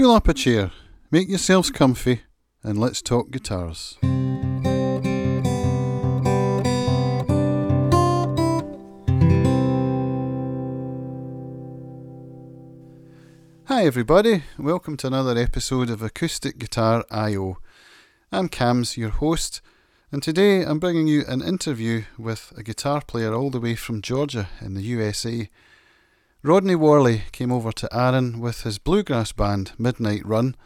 Pull up a chair, make yourselves comfy, and let's talk guitars. Hi, everybody. Welcome to another episode of Acoustic Guitar I.O. I'm Cams, your host, and today I'm bringing you an interview with a guitar player all the way from Georgia in the USA. Rodney Worley came over to Arran with his bluegrass band Midnight Run,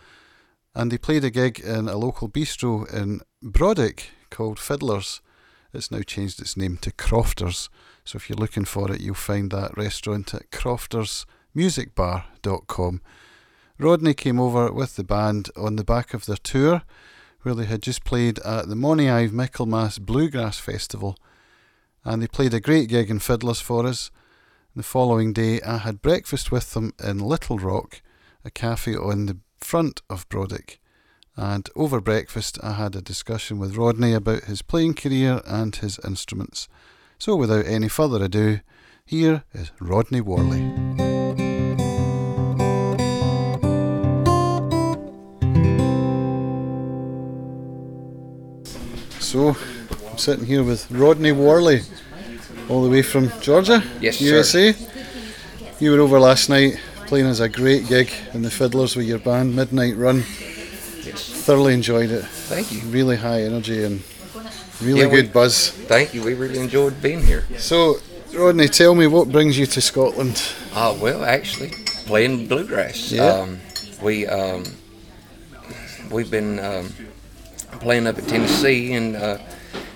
and they played a gig in a local bistro in Brodick called Fiddlers. It's now changed its name to Crofters, so if you're looking for it, you'll find that restaurant at croftersmusicbar.com. Rodney came over with the band on the back of their tour, where they had just played at the Moniaive Michaelmas Bluegrass Festival, and they played a great gig in Fiddlers for us. The following day, I had breakfast with them in Little Rock, a cafe on the front of Brodick. And over breakfast, I had a discussion with Rodney about his playing career and his instruments. So, without any further ado, here is Rodney Worley. So, I'm sitting here with Rodney Worley all the way from Georgia, Yes, sir. USA. You were over last night playing as a great gig in the Fiddlers with your band, Midnight Run. Yes. Thoroughly enjoyed it. Thank you. Really high energy and really Yeah, we- good buzz. Thank you. We really enjoyed being here. So, Rodney, tell me what brings you to Scotland? Uh, well, actually, playing bluegrass. Yeah. Um, we um, we've been um, playing up at Tennessee and uh,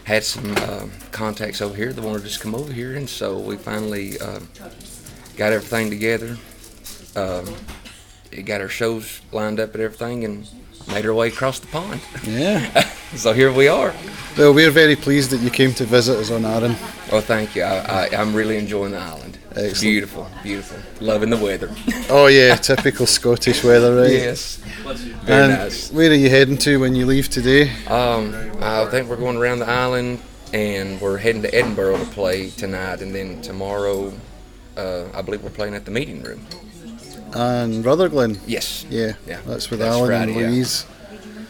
had some um contacts over here that wanted us to come over here, and so we finally um got everything together. Um, it got our shows lined up and everything, and made our way across the pond. Yeah. so here we are. well, we're very pleased that you came to visit us on Arran. Oh, thank you. I, I, I'm really enjoying the island. It's Excellent. beautiful, beautiful. Loving the weather. Oh yeah, typical Scottish weather, right? Yes. Very And nice. where are you heading to when you leave today? Um, I think we're going around the island and we're heading to Edinburgh to play tonight, and then tomorrow, uh, I believe we're playing at the meeting room. And Rutherglen. Yes. Yeah, Yeah, that's with that's Alan Friday, and yeah. Louise.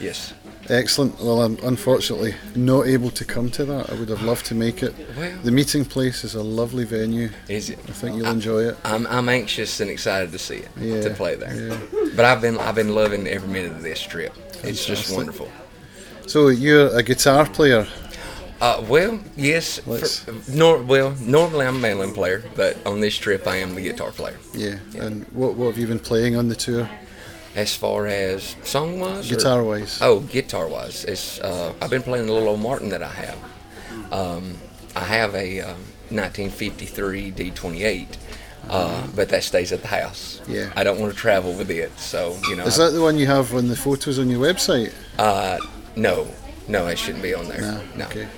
Yes. Excellent. Well, I'm unfortunately not able to come to that. I would have loved to make it. Well, The meeting place is a lovely venue. is it? I think you'll enjoy it. I'm, I'm anxious and excited to see it, Yeah, to play there. yeah. But I've been I've been loving every minute of this trip. It's just wonderful. So you're a guitar player. Uh, well, yes. For, nor, well, normally I'm a mandolin player, but on this trip I am the guitar player. Yeah. And what what have you been playing on the tour, As far as song wise, guitar wise? Oh, guitar wise, it's uh, I've been playing the little old Martin that I have. Um, I have a um, 1953 D28, uh, but that stays at the house. Yeah. I don't want to travel with it, so you know. Is that the one you have on the photos on your website? uh, no, no, it shouldn't be on there. No. no. Okay.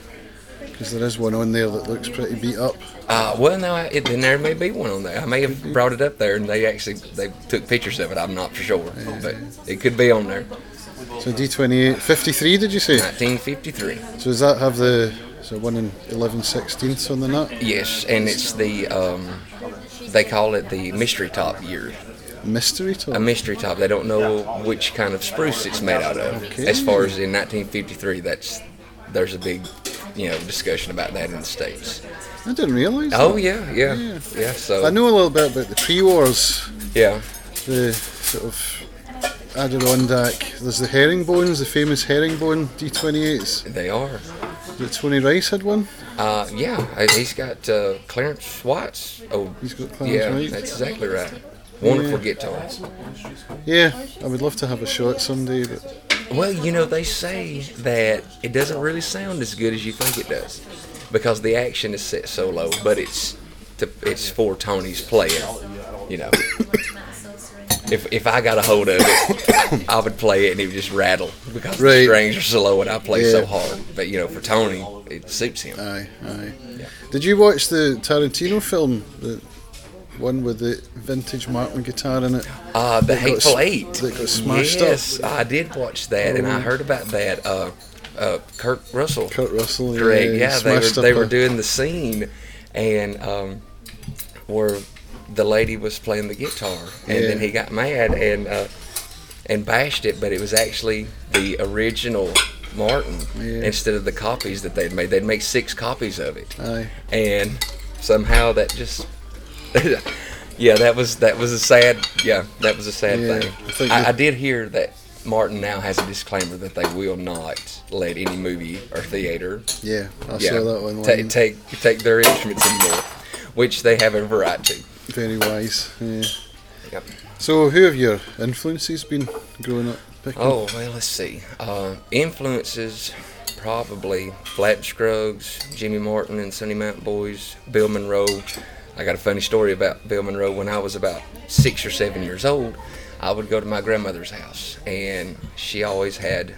Because there is one on there that looks pretty beat up. Uh, well, no, I- it, then there may be one on there. I may have brought it up there, and they actually they took pictures of it. I'm not for sure, but it could be on there. So D28, 53 did you say? 1953. So does that have the so one in 11 sixteenths on the nut? Yes, and it's the um, they call it the mystery top year. Mystery top. A mystery top. They don't know which kind of spruce it's made out of. Okay. As far as in 1953, that's there's a big you know discussion about that in the states. I didn't realise. Oh that. yeah, yeah, yeah. so I know a little bit about the pre-wars, yeah, the sort of Adirondack. There's the herringbones, the famous herringbone D28s. they are. That Tony Rice had one. Uh, yeah, he's got uh, Clarence White's. Oh, He's got Clarence yeah, White. that's exactly right. Wonderful Yeah. guitar. Yeah, I would love to have a shot someday, but Well, you know, they say that it doesn't really sound as good as you think it does because the action is set so low, but it's to, it's for Tony's playing. You know, if if I got a hold of it, I would play it and it would just rattle because Right. the strings are so low and I play so hard. But you know, for Tony, it suits him. aye, aye. Yeah. Did you watch the Tarantino film, the one with the vintage Martin guitar in it? Uh, the That got Hateful s- Eight. that got smashed up. yes, I did watch that, and I heard about that. Uh, uh, Kurt Russell. Kurt Russell. Correct. he Yeah, they were up they were doing the scene, and um, where the lady was playing the guitar, and Yeah. then he got mad, and uh, and bashed it, but it was actually the original Martin Yeah. instead of the copies that they'd made. They'd make six copies of it, Aye. and somehow that just. yeah, that was that was a sad. Yeah, that was a sad Yeah, thing. I I, did hear that Martin now has a disclaimer that they will not let any movie or theater Yeah, I yeah, saw that one. ta- take take their instruments anymore, which they have every right to. Very wise. Yeah. Yep. So, who have your influences been growing up? Picking? Oh well, let's see. Uh, influences probably Flatt Scruggs, Jimmy Martin and Sunny Mountain Boys, Bill Monroe. I got a funny story about Bill Monroe. When I was about six or seven years old, I would go to my grandmother's house, and she always had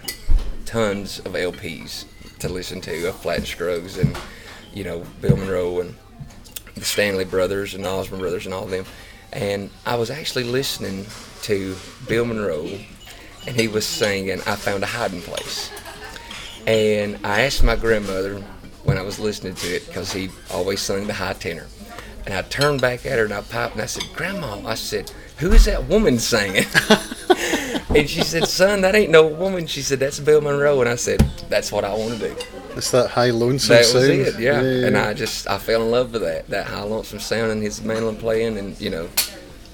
tons of LPs to listen to of Flatt Scruggs and you know Bill Monroe and the Stanley Brothers and Osborne Brothers and all of them. And I was actually listening to Bill Monroe, and he was singing "I Found a Hiding Place." And I asked my grandmother when I was listening to it because he always sung the high tenor. And I turned back at her and I piped and I said, "Grandma," I said, "Who is that woman singing?" and she said, "Son, that ain't no woman." She said, "That's Bill Monroe." And I said, "That's what I want to do." It's that high lonesome That was sound. it, yeah. And I just I fell in love with that that high lonesome sound and his mandolin playing, and you know,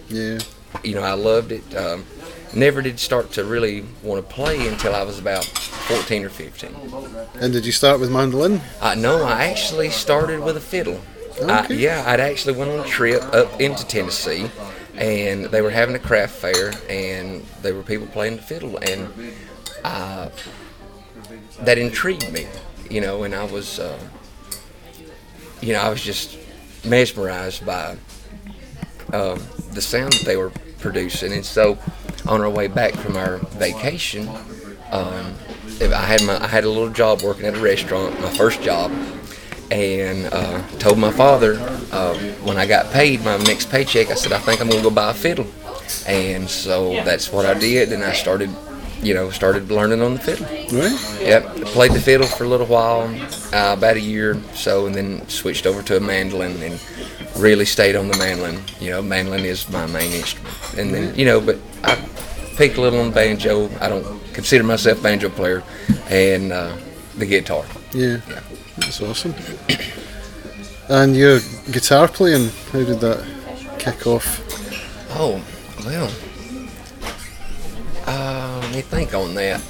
yeah. you know, I loved it. Um, never did start to really want to play until I was about 14 or 15. And did you start with mandolin? Uh, no, I actually started with a fiddle. I, yeah, I'd actually went on a trip up into Tennessee, and they were having a craft fair, and there were people playing the fiddle, and uh, that intrigued me, you know, and I was, uh, you know, I was just mesmerized by um, the sound that they were producing, and so on our way back from our vacation, um, I had my I had a little job working at a restaurant, my first job, and uh, told my father uh, when I got paid my next paycheck, I said I think I'm gonna go buy a fiddle, and so that's what I did, and I started, you know, started learning on the fiddle. Right? Yep, played the fiddle for a little while, uh, about a year or so, and then switched over to a mandolin and really stayed on the mandolin. You know, mandolin is my main instrument, and then you know, but I picked a little on banjo. I don't consider myself a banjo player, and uh, the guitar. Yeah. Yeah. That's awesome. And your guitar playing, how did that kick off? Oh, well. Uh, let me think on that.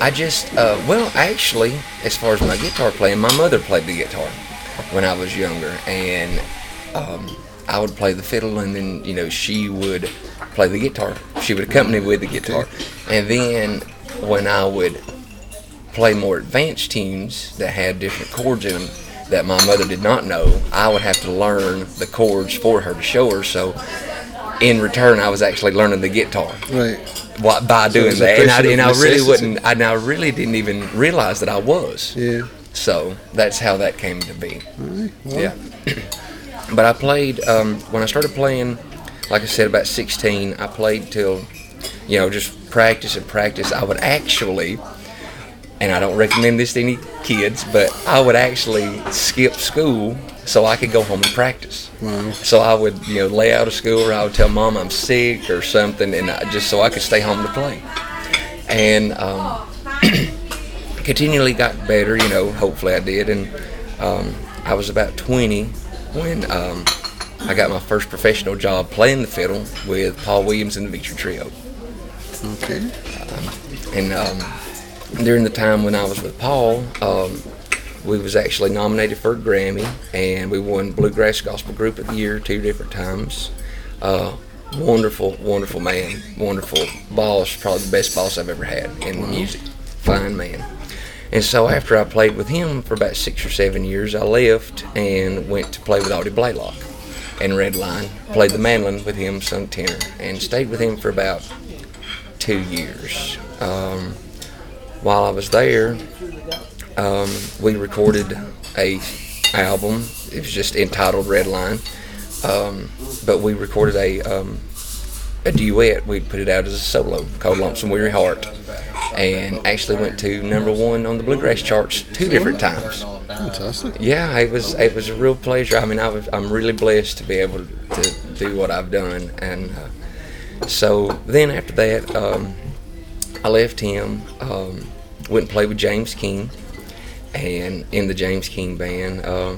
I just, uh, well, actually, as far as my guitar playing, my mother played the guitar when I was younger, and um, I would play the fiddle, and then, you know, she would play the guitar. She would accompany with the guitar. And then when I would play more advanced tunes that had different chords in them that my mother did not know, I would have to learn the chords for her to show her. So, in return, I was actually learning the guitar Right. by doing that, and I, and I really wouldn't, and I really didn't even realize that I was. Yeah. So that's how that came to be. Well, Yeah. but I played um, when I started playing. Like I said, about 16, I played till, you know, just practice and practice. I would actually, and I don't recommend this to any kids, but I would actually skip school so I could go home and practice. Wow. So I would, you know, lay out of school, or I would tell mom I'm sick or something, and I, just so I could stay home to play. And um, continually got better, you know. Hopefully I did, and um, I was about 20 when um, I got my first professional job playing the fiddle with Paul Williams and the Victory Trio. Okay. And um, during the time when I was with Paul, um, we was actually nominated for a Grammy, and we won Bluegrass Gospel Group of the Year two different times. Uh, wonderful, wonderful man, wonderful boss, probably the best boss I've ever had in music. Fine man. And so after I played with him for about six or seven years, I left and went to play with Audie Blaylock and Redline. Played the mandolin with him, sung tenor, and stayed with him for about two years. Um, while I was there, um, we recorded a album. It was just entitled Redline, um, but we recorded a um, a duet. We put it out as a solo called Lonesome Weary Heart, and actually went to number one on the bluegrass charts two different times. Fantastic. Yeah, it was it was a real pleasure. I mean, I was I'm really blessed to be able to, do what I've done, and uh, So then after that, um, I left him, um, went and played with James King, and in the James King band. Uh,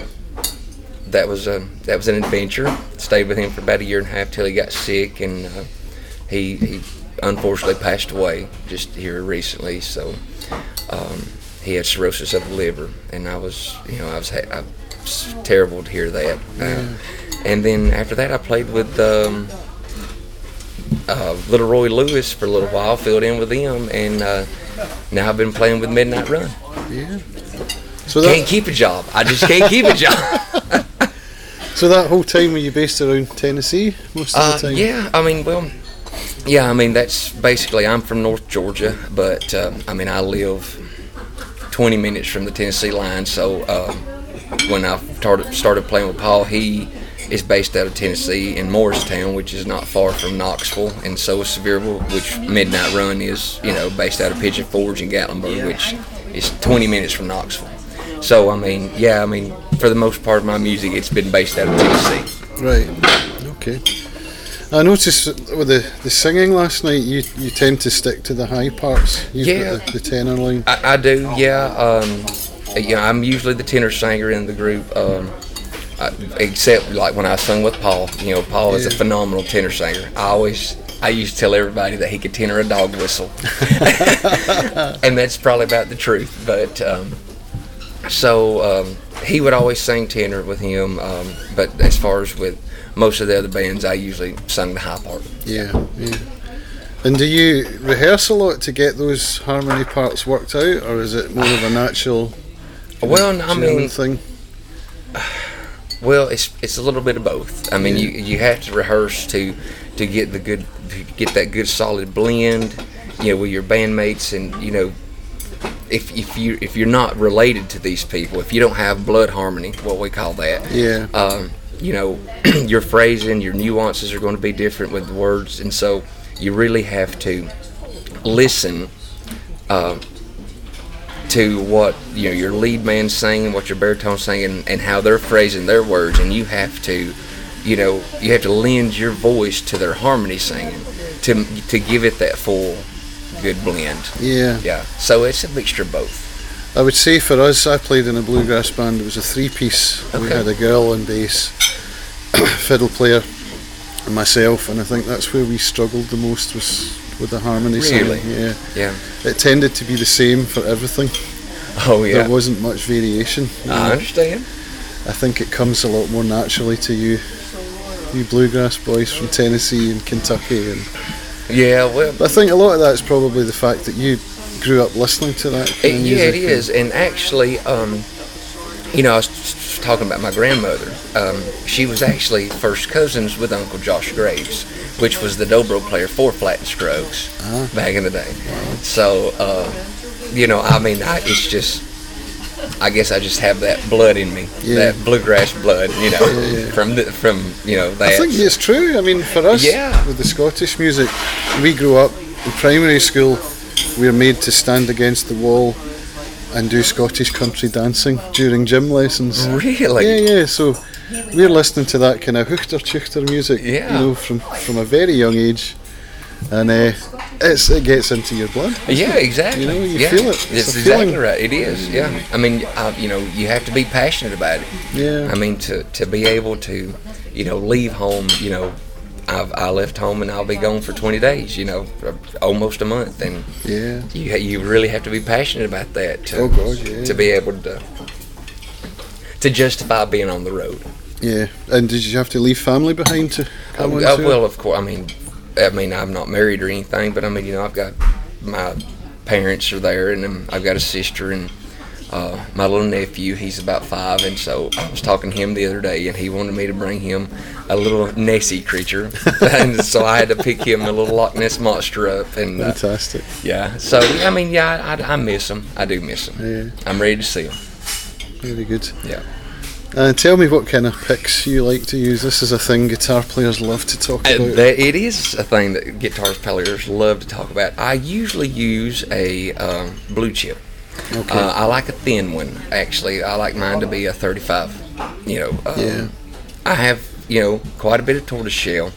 that was a that was an adventure. Stayed with him for about a year and a half till he got sick, and uh, he he unfortunately passed away just here recently. So um, he had cirrhosis of the liver, and I was you know I was, I was terrible to hear that. Uh, and then after that, I played with. Um, uh, Little Roy Lewis for a little while, filled in with him, and uh, now I've been playing with Midnight Run. Yeah. So Can't keep a job. I just can't keep a job. so that whole time were you based around Tennessee most of Uh, the time? yeah, I mean, well, yeah, I mean that's basically. I'm from North Georgia, but uh, I mean I live 20 minutes from the Tennessee line. So uh, when I started started playing with Paul, he is based out of Tennessee in Morristown, which is not far from Knoxville, and so is Sevierville, which Midnight Run is, you know, based out of Pigeon Forge and Gatlinburg, which is 20 minutes from Knoxville. So I mean, yeah, I mean, for the most part of my music, it's been based out of Tennessee. Right. Okay. I noticed with the, the singing last night, you, you tend to stick to the high parts. You've Yeah. got the, the tenor line. I, I do, yeah. Um, you know, I'm usually the tenor singer in the group, um, I, except like when I sung with Paul. You know, Paul is a phenomenal tenor singer. I always, I used to tell everybody that he could tenor a dog whistle, and that's probably about the truth. But um, so um, he would always sing tenor with him. Um, but as far as with most of the other bands, I usually sung the high part. Yeah, yeah. And do you rehearse a lot to get those harmony parts worked out, or is it more of a natural Well, I mean, thing? Well, it's it's a little bit of both. I mean, you you have to rehearse to to get the good to get that good solid blend, you know, with your bandmates, and you know, if if you if you're not related to these people, if you don't have blood harmony, what we call that, Yeah. um, you know, your phrasing, your nuances are going to be different with words, and so you really have to listen uh, to what you know your lead man's saying, what your baritone's saying, and, and how they're phrasing their words, and you have to, you know, you have to lend your voice to their harmony singing to to give it that full good blend. Yeah. Yeah, so it's a mixture of both. I would say for us, I played in a bluegrass band. It was a three-piece. We had a girl on bass, fiddle player, and myself, and I think that's where we struggled the most was with the harmony Really? singing. Yeah. Yeah. It tended to be the same for everything. Oh yeah. There wasn't much variation. I know. understand. I think it comes a lot more naturally to you, you bluegrass boys from Tennessee and Kentucky, and Yeah. Well. I think a lot of that is probably the fact that you grew up listening to that. Kind It, of yeah, it is. And actually, um, you know, I was talking about my grandmother. Um, she was actually first cousins with Uncle Josh Graves, which was the dobro player for Flatt and Scruggs Ah. back in the day. So, uh, you know, I mean, I, it's just. I guess I just have that blood in me, Yeah. that bluegrass blood, you know, Yeah, yeah. from the, from you know that. I think it's true. I mean, for us, Yeah. with the Scottish music, we grew up in primary school. We were made to stand against the wall and do Scottish country dancing during gym lessons. really. Yeah, yeah. So we're listening to that kind of hoochter chuchter music, Yeah. you know, from from a very young age, and uh, it's it gets into your blood. Yeah, exactly. You know, you yeah. feel it. It's exactly feeling. right. It is. Yeah. I mean, uh, you know, you have to be passionate about it. Yeah. I mean, to, to be able to, you know, leave home, you know, I've, I left home and I'll be gone for 20 days, you know, almost a month. And Yeah. you, you really have to be passionate about that to, Oh, God, yeah. to be able to, to justify being on the road. Yeah. And did you have to leave family behind to come Uh, uh, well, of course. I mean, I mean, I'm not married or anything, but I mean, you know, I've got my parents are there, and I've got a sister and uh, my little nephew. He's about five, and so I was talking to him the other day, and he wanted me to bring him a little Nessie creature, and so I had to pick him a little Loch Ness monster up, and uh, Fantastic. yeah. So I mean, yeah, I, I miss him. I do miss him. Yeah. I'm ready to see him. Very good. Yeah. Uh, tell me what kind of picks you like to use. This is a thing guitar players love to talk Uh, about. that, it is a thing that guitar players love to talk about. I usually use a um, blue chip. Okay. Uh, I like a thin one, actually. I like mine to be a 35. You know, um, Yeah. I have, you know, quite a bit of tortoise shell.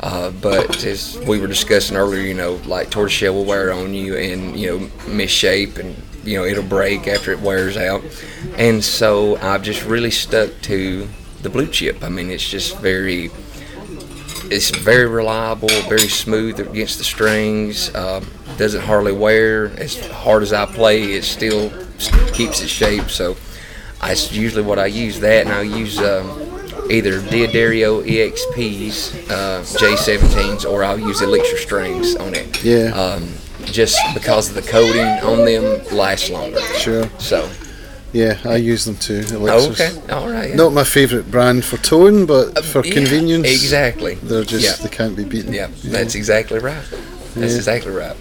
Uh, but as we were discussing earlier, you know, like tortoiseshell will wear on you and you know misshape and you know it'll break after it wears out, and so I've just really stuck to the blue chip. I mean, it's just very it's very reliable, very smooth against the strings. Uh, doesn't hardly wear. As hard as I play, it still keeps its shape. So that's usually what I use. That and I use um, either D'Addario EXPs, uh, J17s, or I'll use Elixir strings on it. Yeah. Um, just because of the coating on them lasts longer. Sure. So. Yeah, I use them too. Oh, okay, all right. Yeah. Not my favourite brand for tone, but Uh, for yeah, convenience, exactly. They're just Yeah. they can't be beaten. Yeah, that's exactly right. That's exactly right.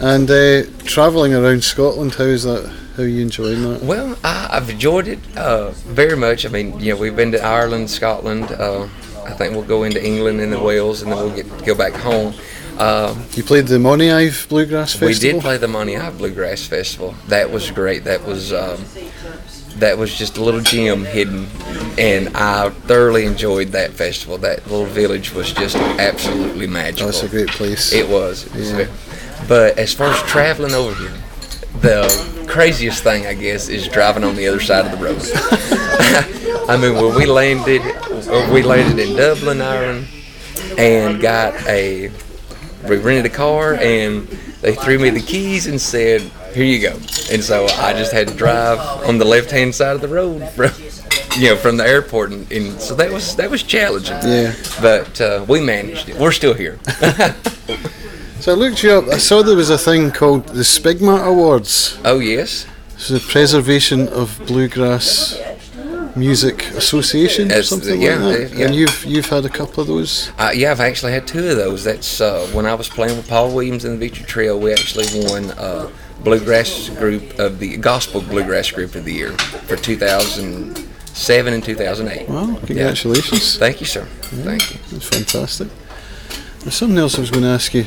And uh, travelling around Scotland, how is that? How are you enjoying that? Well, I, I've enjoyed it uh, very much. I mean, you know, we've been to Ireland, Scotland. Uh, I think we'll go into England and then Wales, and then we'll get go back home. Um, You played the Moniaive Bluegrass Festival. we did play the Moniaive Bluegrass Festival. That was great. That was um, that was just a little gem hidden, and I thoroughly enjoyed that festival. That little village was just absolutely magical. It's a great place. It was. It was Yeah. But as far as traveling over here, the craziest thing I guess is driving on the other side of the road. I mean, when we landed, we landed in Dublin, Ireland, and got a, we rented a car and they threw me the keys and said, "Here you go." And so I just had to drive on the left-hand side of the road from, you know, from the airport, and, and so that was that was challenging. Yeah. But uh, we managed it. We're still here. So I looked you up. I saw there was a thing called the SPBGMA Awards. oh yes. It's the Preservation of Bluegrass Music Association or something yeah, like that. yeah. And you've you've had a couple of those. Uh, yeah, I've actually had two of those. That's uh, when I was playing with Paul Williams and the Victory Trio. We actually won uh, bluegrass group of the gospel bluegrass group of the year for 2007 and 2008. Well, congratulations. Thank you, sir. Thank you. That's fantastic. There's something else I was going to ask you.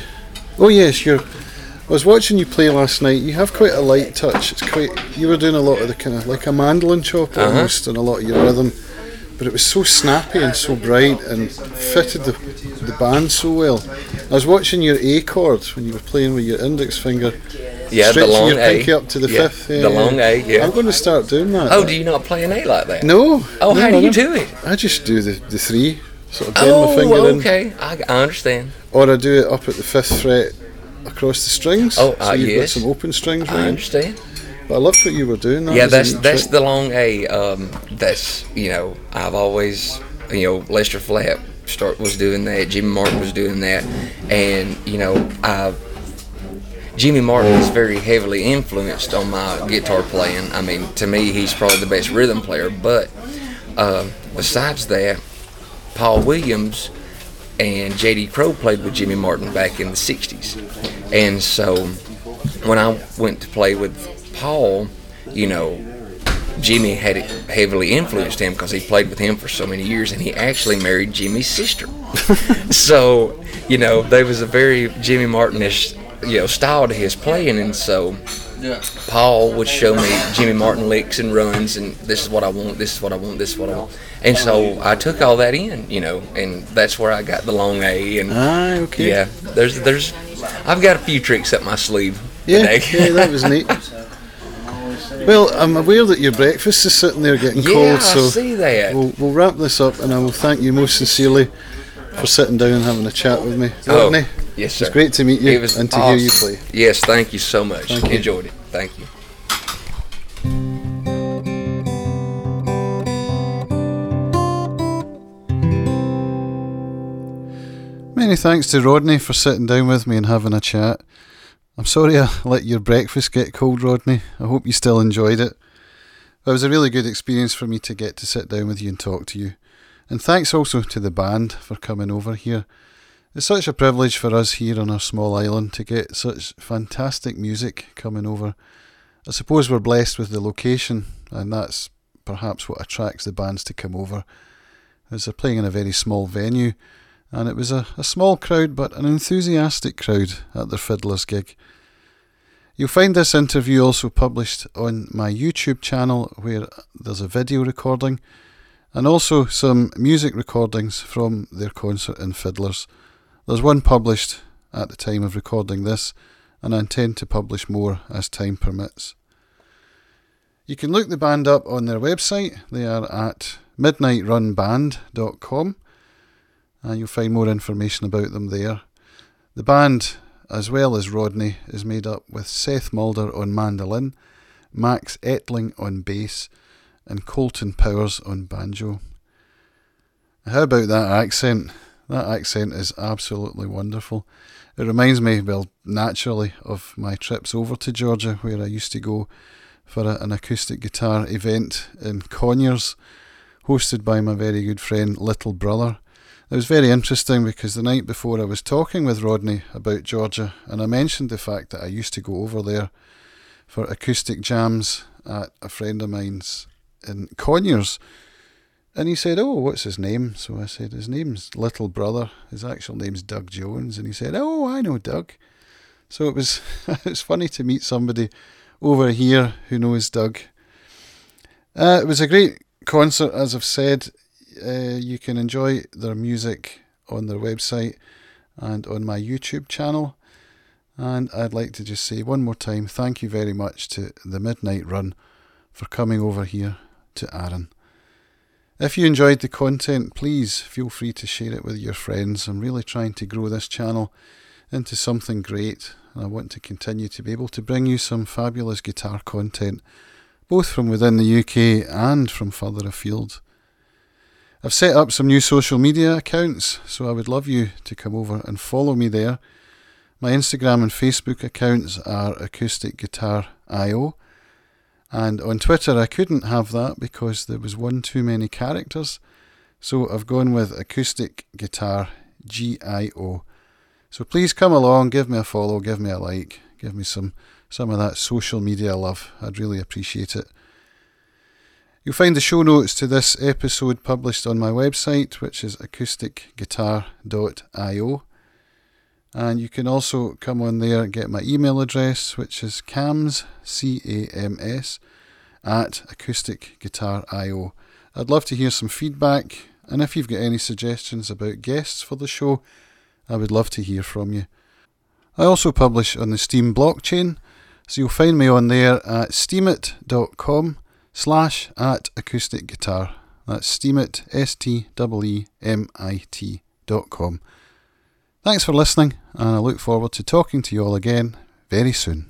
Oh yes, you're. I was watching you play last night. You have quite a light touch. It's quite. You were doing a lot of the kind of like a mandolin chop Uh-huh. almost, and a lot of your rhythm. But it was so snappy and so bright and fitted the the band so well. I was watching your A chord when you were playing with your index finger. Yeah, the long your A. pinky up to the Yeah, fifth. the long A, yeah. I'm going to start doing that. Oh, do you not play an A like that? No. Oh, no, how no, do you no. do it? I just do the, the three. Sort of bend my finger Oh, in. okay. I, I understand. Or I do it up at the fifth fret across the strings. Oh, so uh, you've yes. got some open strings I understand. But I loved what you were doing. That yeah, that's that's the long A. Um, that's you know I've always you know Lester Flatt start was doing that. Jimmy Martin was doing that, and you know I. Jimmy Martin is very heavily influenced on my guitar playing. I mean, to me, he's probably the best rhythm player. But uh, besides that, Paul Williams and J.D. Crowe played with Jimmy Martin back in the '60s, and so when I went to play with Paul, you know, Jimmy had heavily influenced him because he played with him for so many years, and he actually married Jimmy's sister. so, you know, there was a very Jimmy Martinish, you know, style to his playing, and so Paul would show me Jimmy Martin licks and runs, and this is what I want, this is what I want, this is what I want. And so I took all that in, you know, and that's where I got the long A. And Ah, okay. yeah, there's, there's, I've got a few tricks up my sleeve Yeah, today. yeah, that was neat. Well, I'm aware that your breakfast is sitting there getting yeah, cold, so see that. we'll, we'll wrap this up, and I will thank you most sincerely for sitting down and having a chat with me. Oh, Rodney, yes, sir. it's great to meet you and to hear you awesome. play. Yes, thank you so much. Thank you. Enjoyed it. Thank you. Many thanks to Rodney for sitting down with me and having a chat. I'm sorry I let your breakfast get cold, Rodney. I hope you still enjoyed it. It was a really good experience for me to get to sit down with you and talk to you. And thanks also to the band for coming over here. It's such a privilege for us here on our small island to get such fantastic music coming over. I suppose we're blessed with the location, and that's perhaps what attracts the bands to come over. As they're playing in a very small venue, and it was a, a small crowd but an enthusiastic crowd at their fiddler's gig. You'll find this interview also published on my YouTube channel where there's a video recording, and also some music recordings from their concert in Fiddlers. There's one published at the time of recording this, and I intend to publish more as time permits. You can look the band up on their website. They are at midnightrunband.com and you'll find more information about them there. The band, as well as Rodney, is made up with Seth Mulder on mandolin, Max Ettling on bass, and Colton Powers on banjo. How about that accent? That accent is absolutely wonderful. It reminds me, well, naturally, of my trips over to Georgia, where I used to go for a, an acoustic guitar event in Conyers, hosted by my very good friend Little Brother. It was very interesting because the night before I was talking with Rodney about Georgia, and I mentioned the fact that I used to go over there for acoustic jams at a friend of mine's in Conyers. And he said, Oh, what's his name? So I said, His name's Little Brother. His actual name's Doug Jones. And he said, Oh, I know Doug. So it was it's funny to meet somebody over here who knows Doug. Uh, it was a great concert, as I've said. Uh, you can enjoy their music on their website and on my YouTube channel. And I'd like to just say one more time thank you very much to the Midnight Run for coming over here to Arran. If you enjoyed the content, please feel free to share it with your friends. I'm really trying to grow this channel into something great, and I want to continue to be able to bring you some fabulous guitar content, both from within the UK and from further afield. I've set up some new social media accounts, so I would love you to come over and follow me there. My Instagram and Facebook accounts are Acoustic Guitar IO, and on Twitter, I couldn't have that because there was one too many characters. So I've gone with Acoustic Guitar GIO. So please come along, give me a follow, give me a like, give me some, some of that social media love. I'd really appreciate it. You'll find the show notes to this episode published on my website, which is acousticguitar.io. And you can also come on there and get my email address, which is cams, C A M S, at acousticguitar.io. I'd love to hear some feedback, and if you've got any suggestions about guests for the show, I would love to hear from you. I also publish on the Steem blockchain, so you'll find me on there at steemit.com slash at acoustic guitar. That's steemit, S-T-E-E-M-I-T dot com. Thanks for listening, and I look forward to talking to you all again very soon.